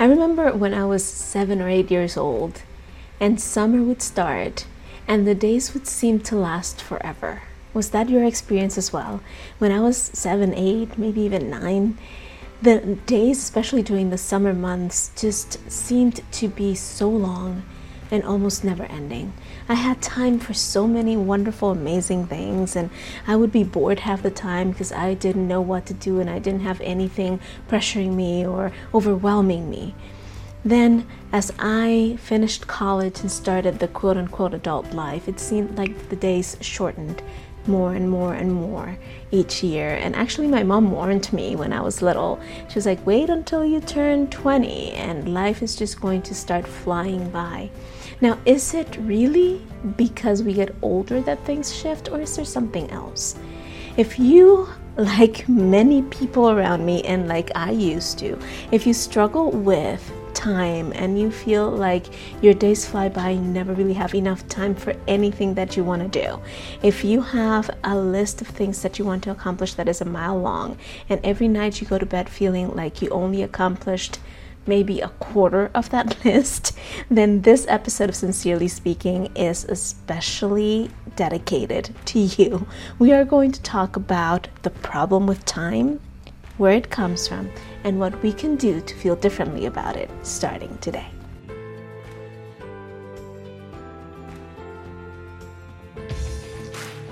I remember when I was seven or eight years old, and summer would start, and the days would seem to last forever. Was that your experience as well? When I was seven, eight, maybe even nine, the days, especially during the summer months, just seemed to be so long and almost never ending. I had time for so many wonderful, amazing things, and I would be bored half the time because I didn't know what to do and I didn't have anything pressuring me or overwhelming me. Then, as I finished college and started the quote unquote adult life, it seemed like the days shortened more and more and more each year. And actually, my mom warned me when I was little. She was like, wait until you turn 20 and life is just going to start flying by. Now, is it really because we get older that things shift, or is there something else? If you, like many people around me, and like I used to, if you struggle with time and you feel like your days fly by you never really have enough time for anything that you want to do. If you have a list of things that you want to accomplish that is a mile long and every night you go to bed feeling like you only accomplished maybe a quarter of that list, then this episode of Sincerely Speaking is especially dedicated to you. We are going to talk about the problem with time, where it comes from, and what we can do to feel differently about it starting today.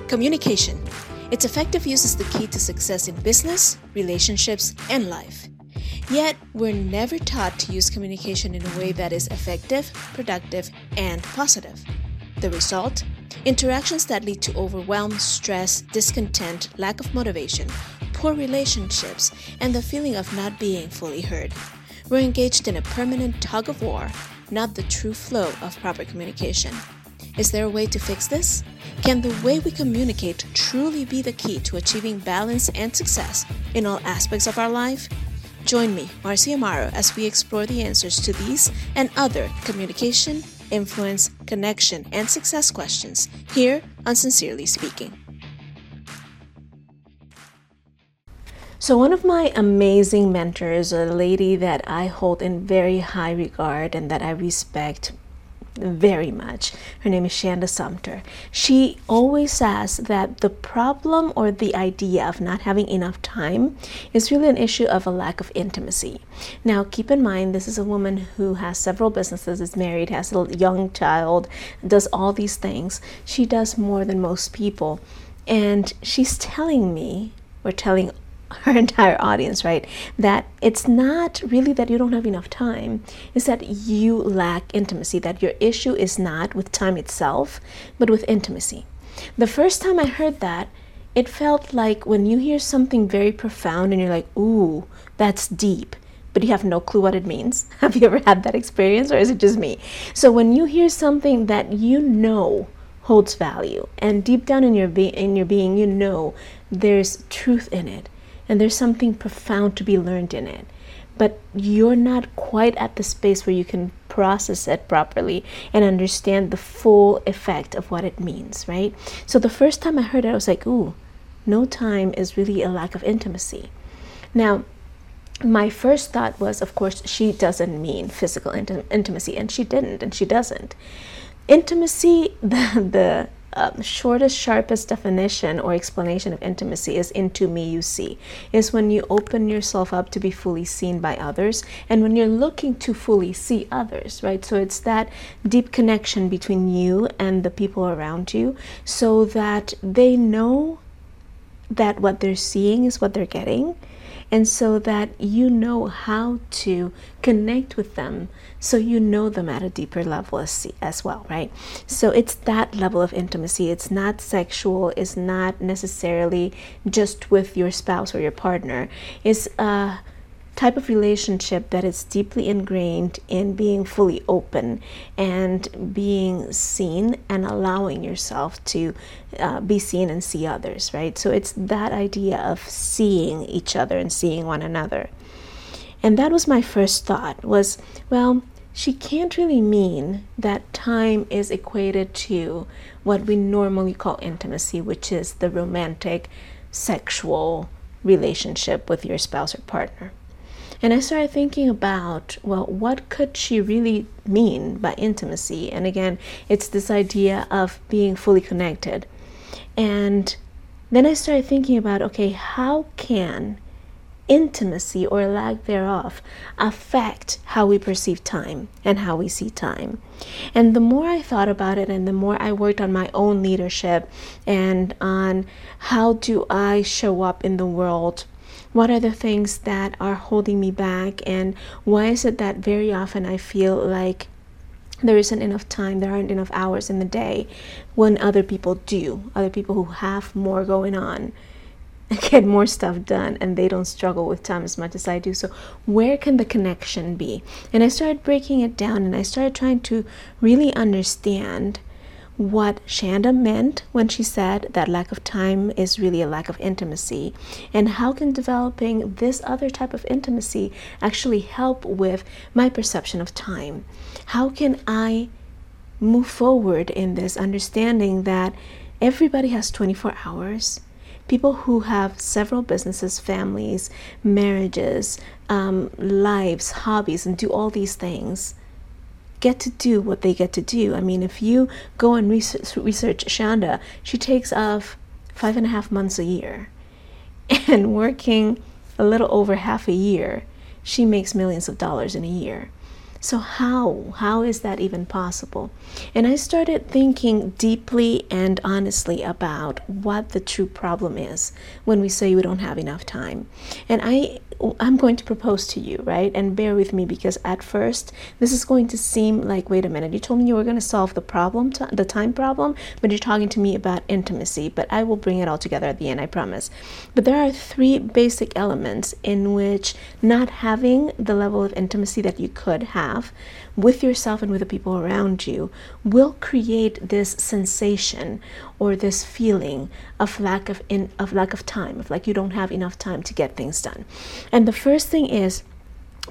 Communication. Its effective use is the key to success in business, relationships, and life. Yet, we're never taught to use communication in a way that is effective, productive, and positive. The result? Interactions that lead to overwhelm, stress, discontent, lack of motivation, poor relationships, and the feeling of not being fully heard. We're engaged in a permanent tug of war, not the true flow of proper communication. Is there a way to fix this? Can the way we communicate truly be the key to achieving balance and success in all aspects of our life? Join me, Marcia Amaro, as we explore the answers to these and other communication, influence, connection, and success questions here on Sincerely Speaking. So, one of my amazing mentors, a lady that I hold in very high regard and that I respect very much. Her name is Shanda Sumpter. She always says that the problem or the idea of not having enough time is really an issue of a lack of intimacy. Now, keep in mind, this is a woman who has several businesses, is married, has a young child, does all these things. She does more than most people. And she's telling me, or telling her entire audience, right? That it's not really that you don't have enough time, it's that you lack intimacy, that your issue is not with time itself, but with intimacy. The first time I heard that, it felt like when you hear something very profound and you're like, ooh, that's deep, but you have no clue what it means. Have you ever had that experience, or is it just me? So when you hear something that you know holds value, and deep down in your, be- in your being, you know there's truth in it and there's something profound to be learned in it. But you're not quite at the space where you can process it properly and understand the full effect of what it means, right? So the first time I heard it, I was like, ooh, no time is really a lack of intimacy. Now, my first thought was, of course, she doesn't mean physical intimacy, and she didn't, and she doesn't. Intimacy, the, the um, shortest, sharpest definition or explanation of intimacy is into me you see. Is when you open yourself up to be fully seen by others and when you're looking to fully see others, right? So it's that deep connection between you and the people around you so that they know that what they're seeing is what they're getting and so that you know how to connect with them so you know them at a deeper level as, as well right? So it's that level of intimacy. It's not sexual. It's not necessarily just with your spouse or your partner. It's uh type of relationship that is deeply ingrained in being fully open and being seen and allowing yourself to uh, be seen and see others, right? So it's that idea of seeing each other and seeing one another. And that was my first thought was, well, she can't really mean that time is equated to what we normally call intimacy, which is the romantic, sexual relationship with your spouse or partner. And I started thinking about, well, what could she really mean by intimacy? And again, it's this idea of being fully connected. And then I started thinking about, okay, how can intimacy or lack thereof affect how we perceive time and how we see time. And the more I thought about it and the more I worked on my own leadership and on how do I show up in the world, what are the things that are holding me back, and why is it that very often I feel like there isn't enough time, there aren't enough hours in the day when other people do, other people who have more going on get more stuff done and they don't struggle with time as much as I do. So, where can the connection be? And I started breaking it down and I started trying to really understand what Shanda meant when she said that lack of time is really a lack of intimacy, and how can developing this other type of intimacy actually help with my perception of time? How can I move forward in this understanding that everybody has 24 hours? people who have several businesses, families, marriages, um, lives, hobbies, and do all these things get to do what they get to do. I mean, if you go and research, Shanda, she takes off five and a half months a year. And working a little over half a year, she makes millions of dollars in a year. So, how? How is that even possible? And I started thinking deeply and honestly about what the true problem is when we say we don't have enough time. And I I'm going to propose to you, right? And bear with me because at first this is going to seem like, wait a minute, you told me you were going to solve the problem, the time problem, but you're talking to me about intimacy. But I will bring it all together at the end, I promise. But there are three basic elements in which not having the level of intimacy that you could have with yourself and with the people around you will create this sensation or this feeling of lack of in, of lack of time of like you don't have enough time to get things done. And the first thing is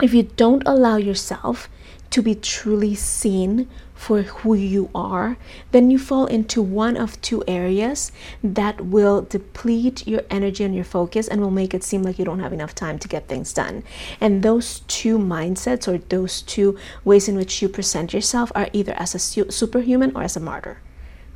if you don't allow yourself to be truly seen for who you are, then you fall into one of two areas that will deplete your energy and your focus and will make it seem like you don't have enough time to get things done. And those two mindsets or those two ways in which you present yourself are either as a superhuman or as a martyr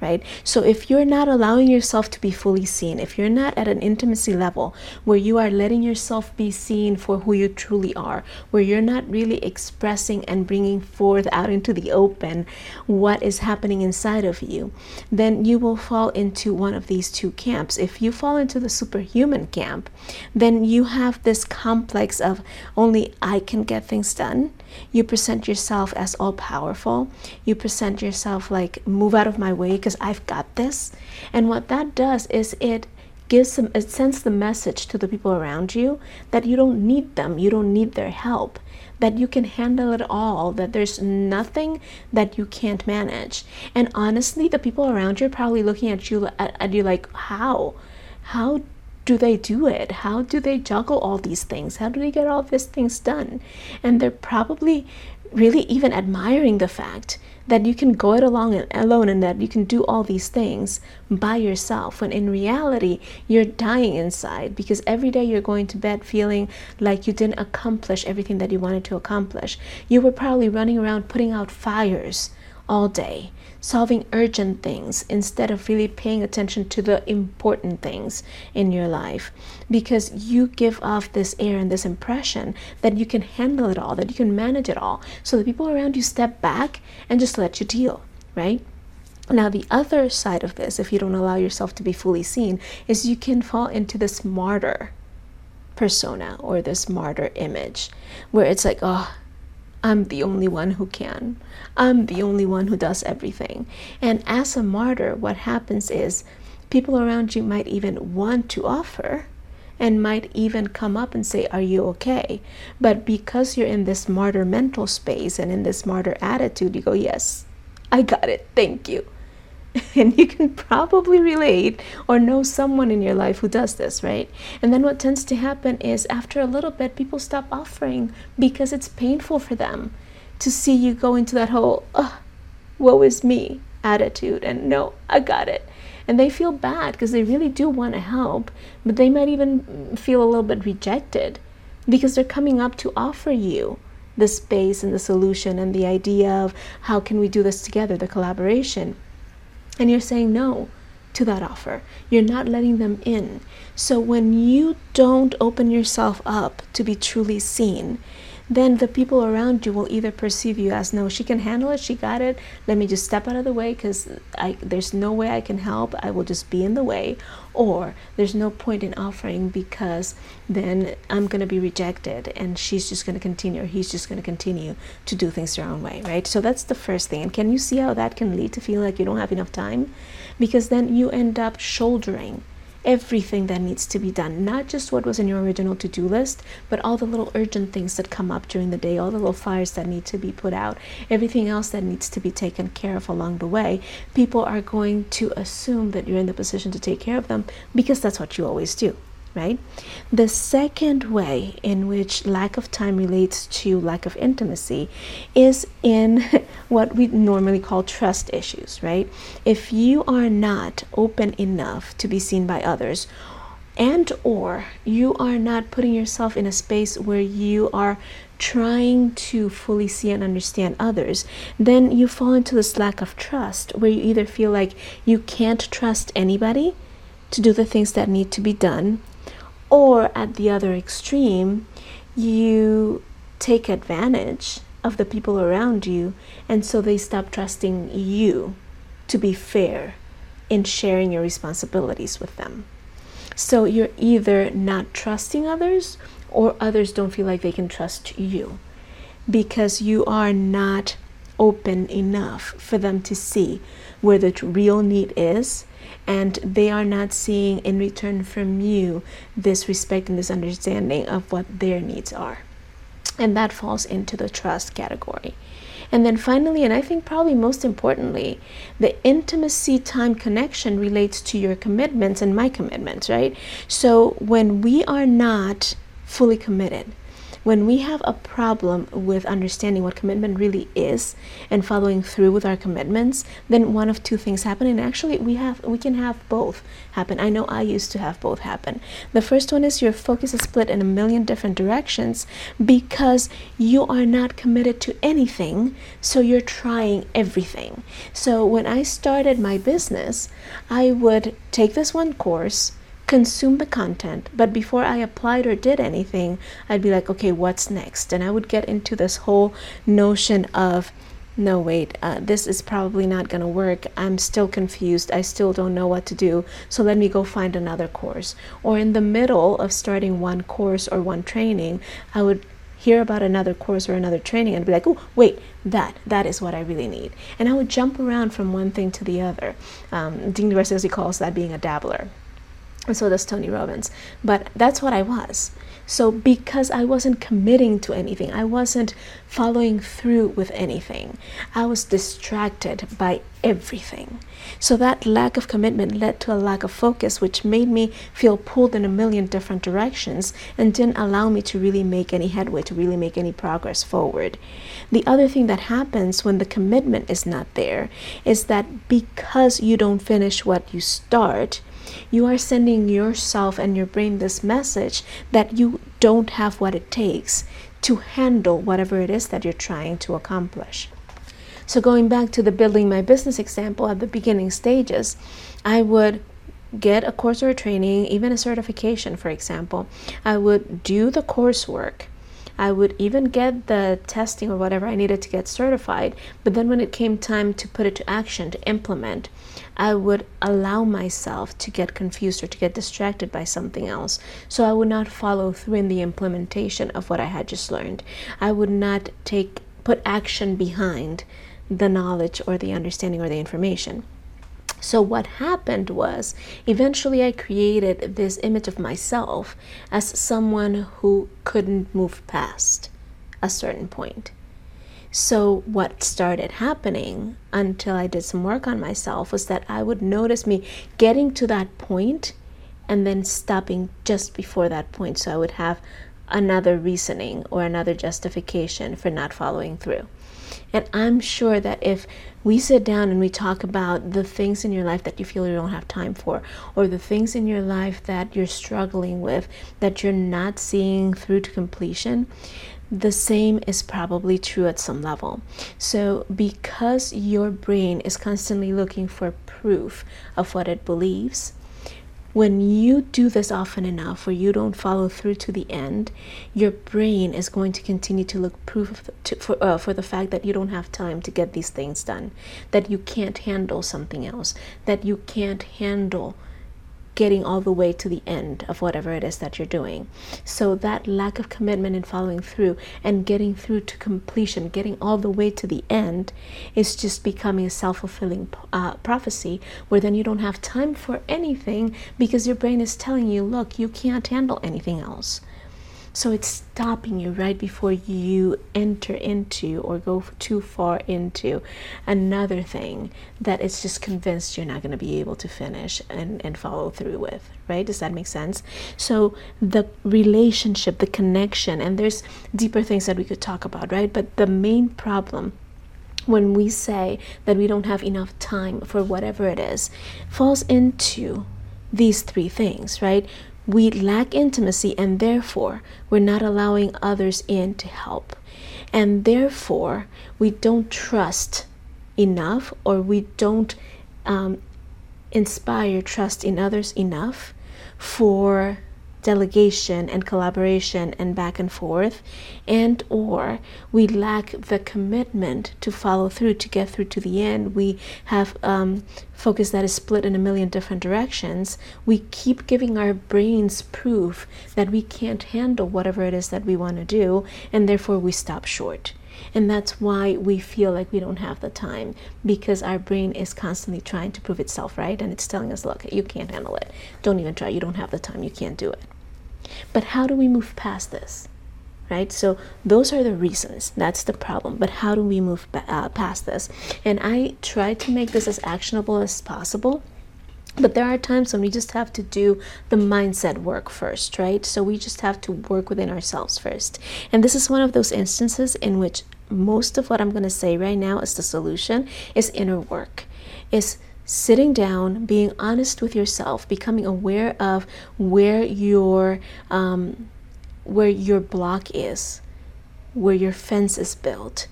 right? So if you're not allowing yourself to be fully seen, if you're not at an intimacy level where you are letting yourself be seen for who you truly are, where you're not really expressing and bringing forth out into the open what is happening inside of you, then you will fall into one of these two camps. If you fall into the superhuman camp, then you have this complex of only I can get things done. You present yourself as all powerful. You present yourself like move out of my way because I've got this. And what that does is it gives them it sends the message to the people around you that you don't need them you don't need their help that you can handle it all that there's nothing that you can't manage and honestly the people around you are probably looking at you at, at you like how how do they do it? How do they juggle all these things? How do they get all these things done? And they're probably really even admiring the fact that you can go it along alone and that you can do all these things by yourself when in reality you're dying inside because every day you're going to bed feeling like you didn't accomplish everything that you wanted to accomplish. You were probably running around putting out fires all day solving urgent things instead of really paying attention to the important things in your life because you give off this air and this impression that you can handle it all, that you can manage it all. So the people around you step back and just let you deal, right? Now, the other side of this, if you don't allow yourself to be fully seen, is you can fall into this martyr persona or this martyr image where it's like, oh, I'm the only one who can. I'm the only one who does everything. And as a martyr, what happens is people around you might even want to offer and might even come up and say, Are you okay? But because you're in this martyr mental space and in this martyr attitude, you go, Yes, I got it. Thank you. and you can probably relate or know someone in your life who does this, right? And then what tends to happen is after a little bit, people stop offering because it's painful for them to see you go into that whole, oh, woe is me attitude and no, I got it. And they feel bad because they really do want to help, but they might even feel a little bit rejected because they're coming up to offer you the space and the solution and the idea of how can we do this together, the collaboration. And you're saying no to that offer. You're not letting them in. So when you don't open yourself up to be truly seen, then the people around you will either perceive you as no she can handle it she got it let me just step out of the way because i there's no way i can help i will just be in the way or there's no point in offering because then i'm going to be rejected and she's just going to continue or he's just going to continue to do things their own way right? So that's the first thing and can you see how that can lead to feeling like you don't have enough time? Because then you end up shouldering everything that needs to be done, not just what was in your original to do list, but all the little urgent things that come up during the day, all the little fires that need to be put out, everything else that needs to be taken care of along the way. People are going to assume that you're in the position to take care of them because that's what you always do right? The second way in which lack of time relates to lack of intimacy is in what we normally call trust issues, right? If you are not open enough to be seen by others, and or you are not putting yourself in a space where you are trying to fully see and understand others, then you fall into this lack of trust where you either feel like you can't trust anybody to do the things that need to be done or at the other extreme, you take advantage of the people around you, and so they stop trusting you to be fair in sharing your responsibilities with them. So you're either not trusting others or others don't feel like they can trust you because you are not open enough for them to see where the real need is and they are not seeing in return from you this respect and this understanding of what their needs are. And that falls into the trust category. And then finally, and I think probably most importantly, the intimacy time connection relates to your commitments and my commitments, right? So when we are not fully committed, when we have a problem with understanding what commitment really is and following through with our commitments, then one of two things happen. And actually, we have we can have both happen. I know I used to have both happen. The first one is your focus is split in a million different directions because you are not committed to anything, so you're trying everything. So when I started my business, I would take this one course consume the content, but before I applied or did anything, I'd be like, okay, what's next? And I would get into this whole notion of, no, wait, uh, this is probably not going to work. I'm still confused. I still don't know what to do. So let me go find another course. Or in the middle of starting one course or one training, I would hear about another course or another training and be like, oh, wait, that, that is what I really need. And I would jump around from one thing to the other. Um, Dean Graziosi calls that being a dabbler and so does Tony Robbins. But that's what I was. So, because I wasn't committing to anything, I wasn't following through with anything, I was distracted by everything. So, that lack of commitment led to a lack of focus, which made me feel pulled in a million different directions and didn't allow me to really make any headway, to really make any progress forward. The other thing that happens when the commitment is not there is that because you don't finish what you start, you are sending yourself and your brain this message that you don't have what it takes to handle whatever it is that you're trying to accomplish. So, going back to the building my business example at the beginning stages, I would get a course or a training, even a certification, for example. I would do the coursework I would even get the testing or whatever I needed to get certified. But then when it came time to put it to action, to implement, I would allow myself to get confused or to get distracted by something else. So I would not follow through in the implementation of what I had just learned. I would not take put action behind the knowledge or the understanding or the information. So, what happened was eventually I created this image of myself as someone who couldn't move past a certain point. So, what started happening until I did some work on myself was that I would notice me getting to that point and then stopping just before that point. So, I would have another reasoning or another justification for not following through. And I'm sure that if we sit down and we talk about the things in your life that you feel you don't have time for, or the things in your life that you're struggling with, that you're not seeing through to completion, the same is probably true at some level. So, because your brain is constantly looking for proof of what it believes, when you do this often enough or you don't follow through to the end, your brain is going to continue to look proof to, for, uh, for the fact that you don't have time to get these things done, that you can't handle something else, that you can't handle getting all the way to the end of whatever it is that you're doing. So that lack of commitment and following through and getting through to completion, getting all the way to the end, is just becoming a self fulfilling uh, prophecy where then you don't have time for anything because your brain is telling you, look, you can't handle anything else. So it's stopping you right before you enter into or go too far into another thing that it's just convinced you're not going to be able to finish and, and follow through with, right? Does that make sense? So the relationship, the connection, and there's deeper things that we could talk about, right? But the main problem when we say that we don't have enough time for whatever it is falls into these three things, right? We lack intimacy and therefore we're not allowing others in to help. And therefore we don't trust enough or we don't um, inspire trust in others enough for delegation and collaboration and back and forth and or we lack the commitment to follow through to get through to the end. We have um, focus that is split in a million different directions. We keep giving our brains proof that we can't handle whatever it is that we want to do and therefore we stop short and that's why we feel like we don't have the time because our brain is constantly trying to prove itself, right? And it's telling us, look, you can't handle it. Don't even try. You don't have the time. You can't do it. But how do we move past this? Right? So those are the reasons. That's the problem. But how do we move uh, past this? And I try to make this as actionable as possible but there are times when we just have to do the mindset work first, right? So we just have to work within ourselves first. And this is one of those instances in which most of what I'm going to say right now is the solution is inner work. Is sitting down, being honest with yourself, becoming aware of where your um, where your block is, where your fence is built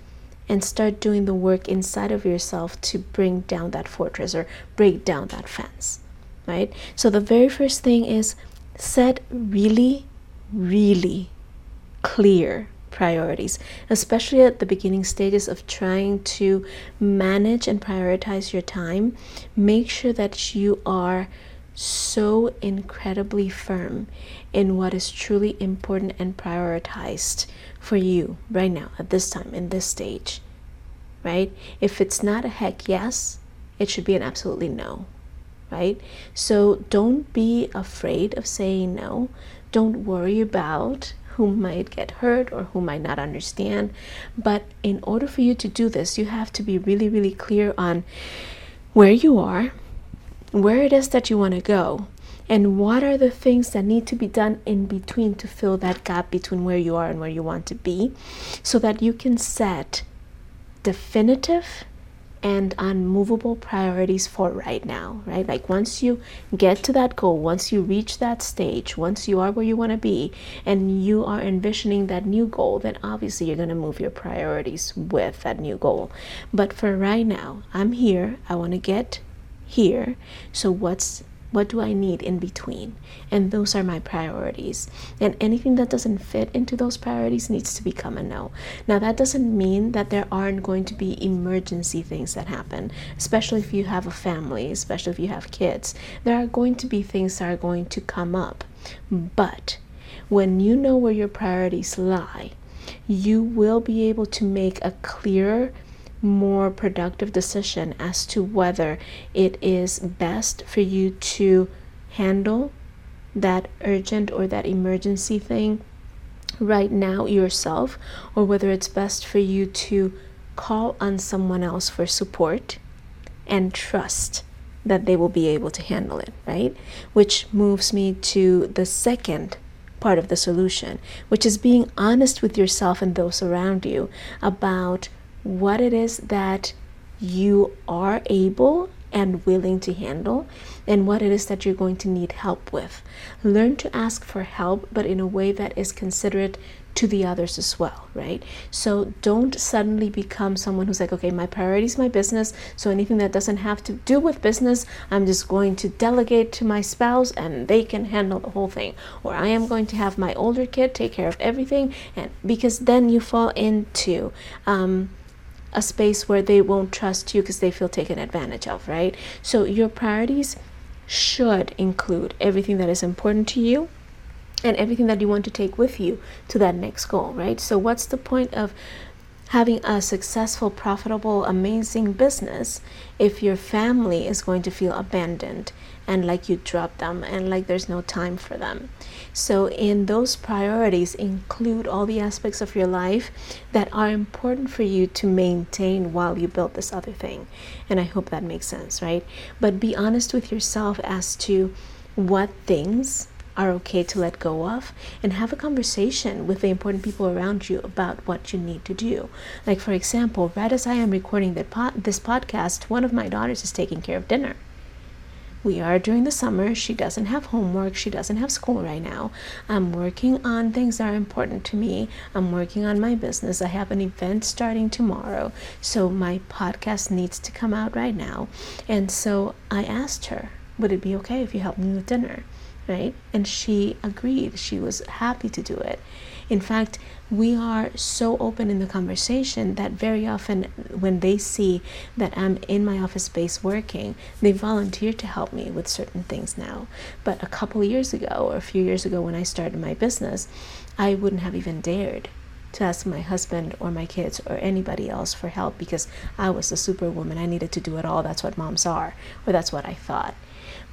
and start doing the work inside of yourself to bring down that fortress or break down that fence, right? So the very first thing is set really, really clear priorities, especially at the beginning stages of trying to manage and prioritize your time. Make sure that you are so incredibly firm in what is truly important and prioritized for you right now at this time in this stage right? If it's not a heck yes it should be an absolutely no right? So don't be afraid of saying no. Don't worry about who might get hurt or who might not understand. But in order for you to do this you have to be really really clear on where you are where it is that you want to go and what are the things that need to be done in between to fill that gap between where you are and where you want to be so that you can set definitive and unmovable priorities for right now, right? Like once you get to that goal, once you reach that stage, once you are where you want to be, and you are envisioning that new goal, then obviously you're going to move your priorities with that new goal. But for right now, I'm here, I want to get here. So, what's what do I need in between? And those are my priorities. And anything that doesn't fit into those priorities needs to become a no. Now, that doesn't mean that there aren't going to be emergency things that happen, especially if you have a family, especially if you have kids. There are going to be things that are going to come up. But when you know where your priorities lie, you will be able to make a clearer more productive decision as to whether it is best for you to handle that urgent or that emergency thing right now yourself or whether it's best for you to call on someone else for support and trust that they will be able to handle it, right? Which moves me to the second part of the solution, which is being honest with yourself and those around you about what it is that you are able and willing to handle and what it is that you're going to need help with. Learn to ask for help, but in a way that is considerate to the others as well, right? So don't suddenly become someone who's like, okay, my priority is my business. So anything that doesn't have to do with business, I'm just going to delegate to my spouse and they can handle the whole thing. Or I am going to have my older kid take care of everything. And because then you fall into, um, a space where they won't trust you because they feel taken advantage of, right? So your priorities should include everything that is important to you and everything that you want to take with you to that next goal, right? So, what's the point of having a successful, profitable, amazing business if your family is going to feel abandoned and like you drop them and like there's no time for them? So, in those priorities, include all the aspects of your life that are important for you to maintain while you build this other thing. And I hope that makes sense, right? But be honest with yourself as to what things are okay to let go of and have a conversation with the important people around you about what you need to do. Like, for example, right as I am recording this podcast, one of my daughters is taking care of dinner. We are during the summer. She doesn't have homework. She doesn't have school right now. I'm working on things that are important to me. I'm working on my business. I have an event starting tomorrow. So my podcast needs to come out right now. And so I asked her, Would it be okay if you help me with dinner? right? And she agreed. She was happy to do it. In fact, we are so open in the conversation that very often when they see that I'm in my office space working, they volunteer to help me with certain things now. But a couple years ago, or a few years ago when I started my business, I wouldn't have even dared to ask my husband or my kids or anybody else for help because I was the superwoman. I needed to do it all. That's what moms are, or that's what I thought.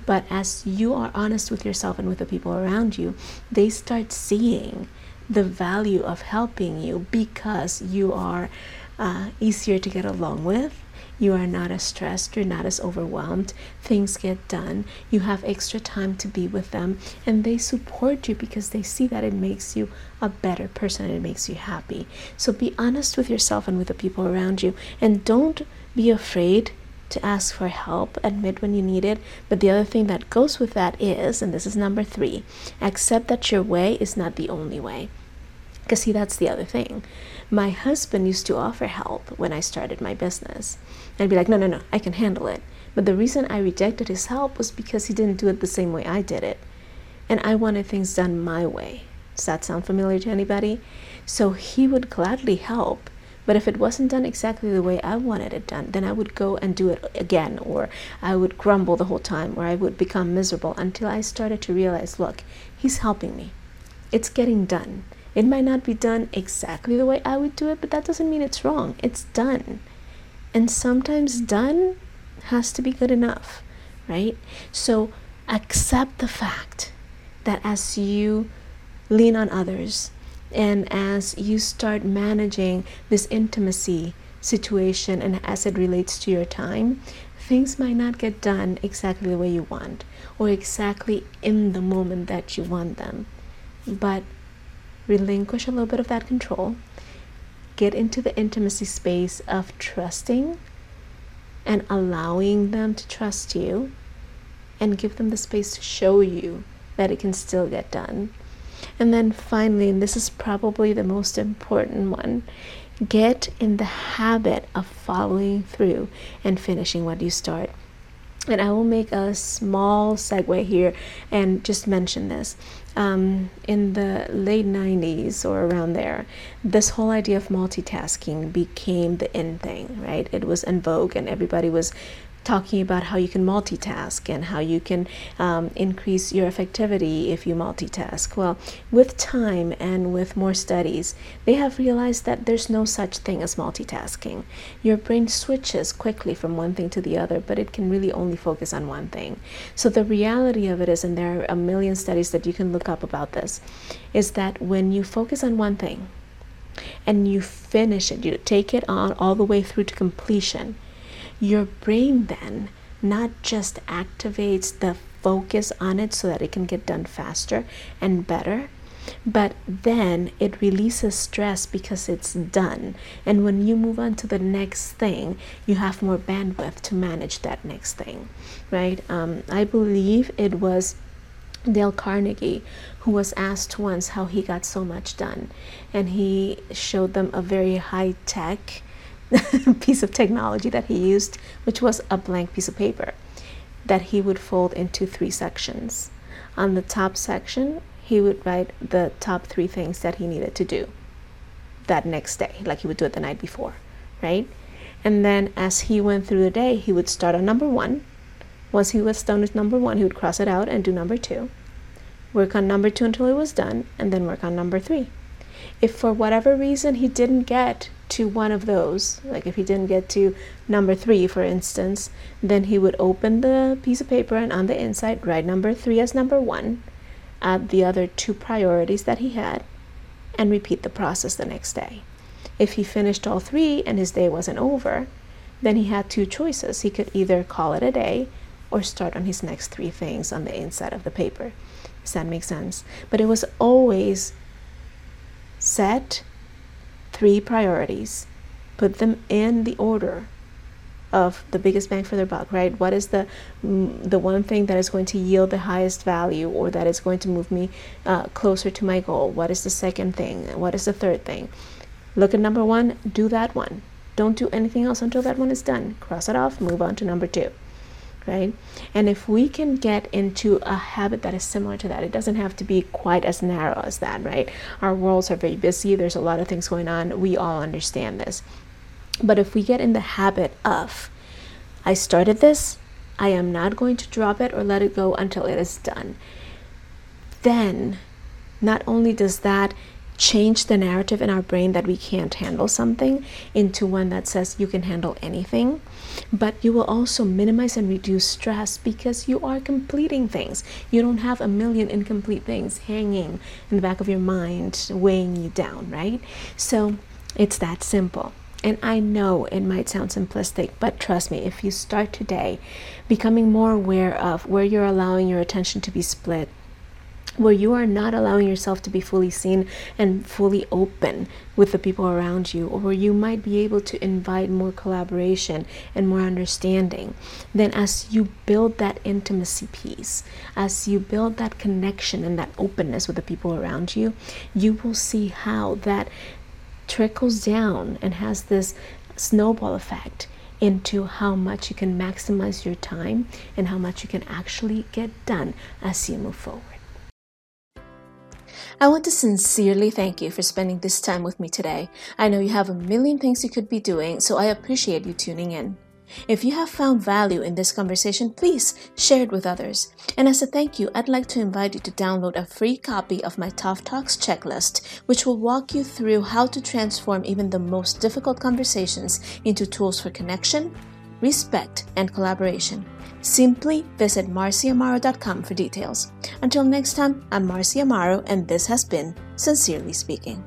But as you are honest with yourself and with the people around you, they start seeing the value of helping you because you are uh, easier to get along with. You are not as stressed, you're not as overwhelmed. Things get done. You have extra time to be with them, and they support you because they see that it makes you a better person and it makes you happy. So be honest with yourself and with the people around you, and don't be afraid to ask for help, admit when you need it. But the other thing that goes with that is, and this is number three, accept that your way is not the only way. Because, see, that's the other thing. My husband used to offer help when I started my business. I'd be like, no, no, no, I can handle it. But the reason I rejected his help was because he didn't do it the same way I did it. And I wanted things done my way. Does that sound familiar to anybody? So he would gladly help but if it wasn't done exactly the way I wanted it done, then I would go and do it again, or I would grumble the whole time, or I would become miserable until I started to realize look, he's helping me. It's getting done. It might not be done exactly the way I would do it, but that doesn't mean it's wrong. It's done. And sometimes done has to be good enough, right? So accept the fact that as you lean on others, and as you start managing this intimacy situation and as it relates to your time, things might not get done exactly the way you want or exactly in the moment that you want them. But relinquish a little bit of that control, get into the intimacy space of trusting and allowing them to trust you, and give them the space to show you that it can still get done. And then finally, and this is probably the most important one, get in the habit of following through and finishing what you start. And I will make a small segue here and just mention this. Um, in the late 90s or around there, this whole idea of multitasking became the in thing, right? It was in vogue and everybody was talking about how you can multitask and how you can um, increase your effectivity if you multitask. Well, with time and with more studies, they have realized that there's no such thing as multitasking. Your brain switches quickly from one thing to the other, but it can really only focus on one thing. So, the reality of it is, and there are a million studies that you can look up about this, is that when you focus on one thing, and you finish it, you take it on all the way through to completion, your brain then not just activates the focus on it so that it can get done faster and better, But then it releases stress because it's done. And when you move on to the next thing, you have more bandwidth to manage that next thing, right? Um, I believe it was Dale Carnegie, who was asked once how he got so much done. And he showed them a very high tech piece of technology that he used, which was a blank piece of paper that he would fold into three sections. On the top section, he would write the top three things that he needed to do that next day, like he would do it the night before, right? And then as he went through the day, he would start on number one. Once he was done with number one, he would cross it out and do number two. Work on number two until it was done, and then work on number three. If for whatever reason he didn't get to one of those, like if he didn't get to number three, for instance, then he would open the piece of paper and on the inside write number three as number one, add the other two priorities that he had, and repeat the process the next day. If he finished all three and his day wasn't over, then he had two choices. He could either call it a day or start on his next three things on the inside of the paper. Does that make sense? But it was always set three priorities, put them in the order of the biggest bang for their buck, right? What is the mm, the one thing that is going to yield the highest value or that is going to move me uh, closer to my goal? What is the second thing? What is the third thing? Look at number one, do that one. Don't do anything else until that one is done. Cross it off, move on to number two right? And if we can get into a habit that is similar to that, it doesn't have to be quite as narrow as that, right? Our worlds are very busy, there's a lot of things going on. We all understand this. But if we get in the habit of, I started this, I am not going to drop it or let it go until it is done, then not only does that change the narrative in our brain that we can't handle something into one that says you can handle anything. But you will also minimize and reduce stress because you are completing things. You don't have a million incomplete things hanging in the back of your mind, weighing you down, right? So it's that simple. And I know it might sound simplistic, but trust me, if you start today becoming more aware of where you're allowing your attention to be split, where you are not allowing yourself to be fully seen and fully open with the people around you, or where you might be able to invite more collaboration and more understanding, then as you build that intimacy piece, as you build that connection and that openness with the people around you, you will see how that trickles down and has this snowball effect into how much you can maximize your time and how much you can actually get done as you move forward. I want to sincerely thank you for spending this time with me today. I know you have a million things you could be doing, so I appreciate you tuning in. If you have found value in this conversation, please share it with others. And as a thank you, I'd like to invite you to download a free copy of my Tough Talks checklist, which will walk you through how to transform even the most difficult conversations into tools for connection, respect, and collaboration. Simply visit marciamaro.com for details. Until next time, I'm Marcia Amaro, and this has been Sincerely Speaking.